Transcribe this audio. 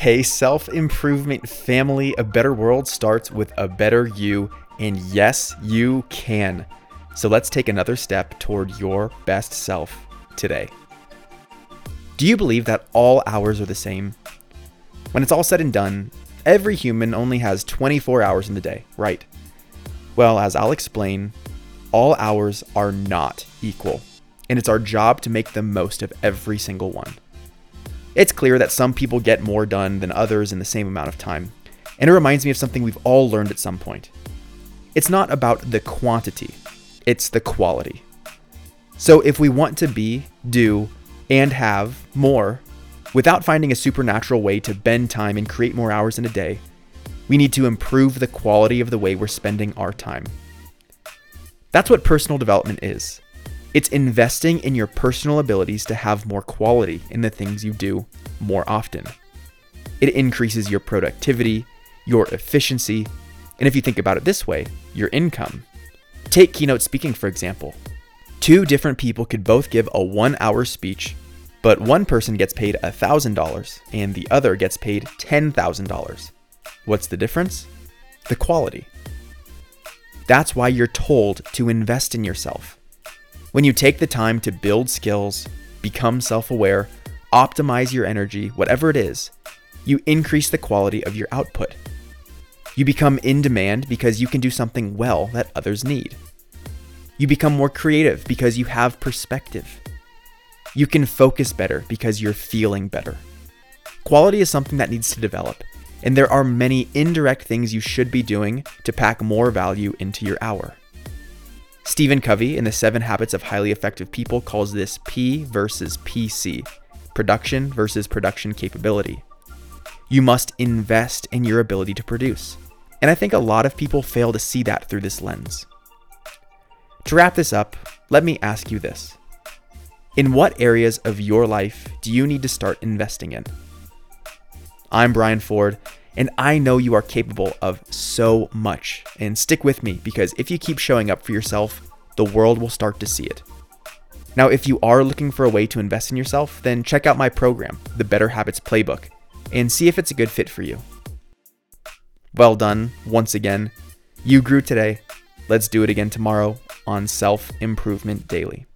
Hey, self improvement family, a better world starts with a better you. And yes, you can. So let's take another step toward your best self today. Do you believe that all hours are the same? When it's all said and done, every human only has 24 hours in the day, right? Well, as I'll explain, all hours are not equal, and it's our job to make the most of every single one. It's clear that some people get more done than others in the same amount of time, and it reminds me of something we've all learned at some point. It's not about the quantity, it's the quality. So if we want to be, do, and have more without finding a supernatural way to bend time and create more hours in a day, we need to improve the quality of the way we're spending our time. That's what personal development is. It's investing in your personal abilities to have more quality in the things you do more often. It increases your productivity, your efficiency, and if you think about it this way, your income. Take keynote speaking, for example. Two different people could both give a one hour speech, but one person gets paid $1,000 and the other gets paid $10,000. What's the difference? The quality. That's why you're told to invest in yourself. When you take the time to build skills, become self aware, optimize your energy, whatever it is, you increase the quality of your output. You become in demand because you can do something well that others need. You become more creative because you have perspective. You can focus better because you're feeling better. Quality is something that needs to develop, and there are many indirect things you should be doing to pack more value into your hour. Stephen Covey in The Seven Habits of Highly Effective People calls this P versus PC production versus production capability. You must invest in your ability to produce. And I think a lot of people fail to see that through this lens. To wrap this up, let me ask you this In what areas of your life do you need to start investing in? I'm Brian Ford, and I know you are capable of so much. And stick with me because if you keep showing up for yourself, the world will start to see it. Now, if you are looking for a way to invest in yourself, then check out my program, the Better Habits Playbook, and see if it's a good fit for you. Well done, once again. You grew today. Let's do it again tomorrow on Self Improvement Daily.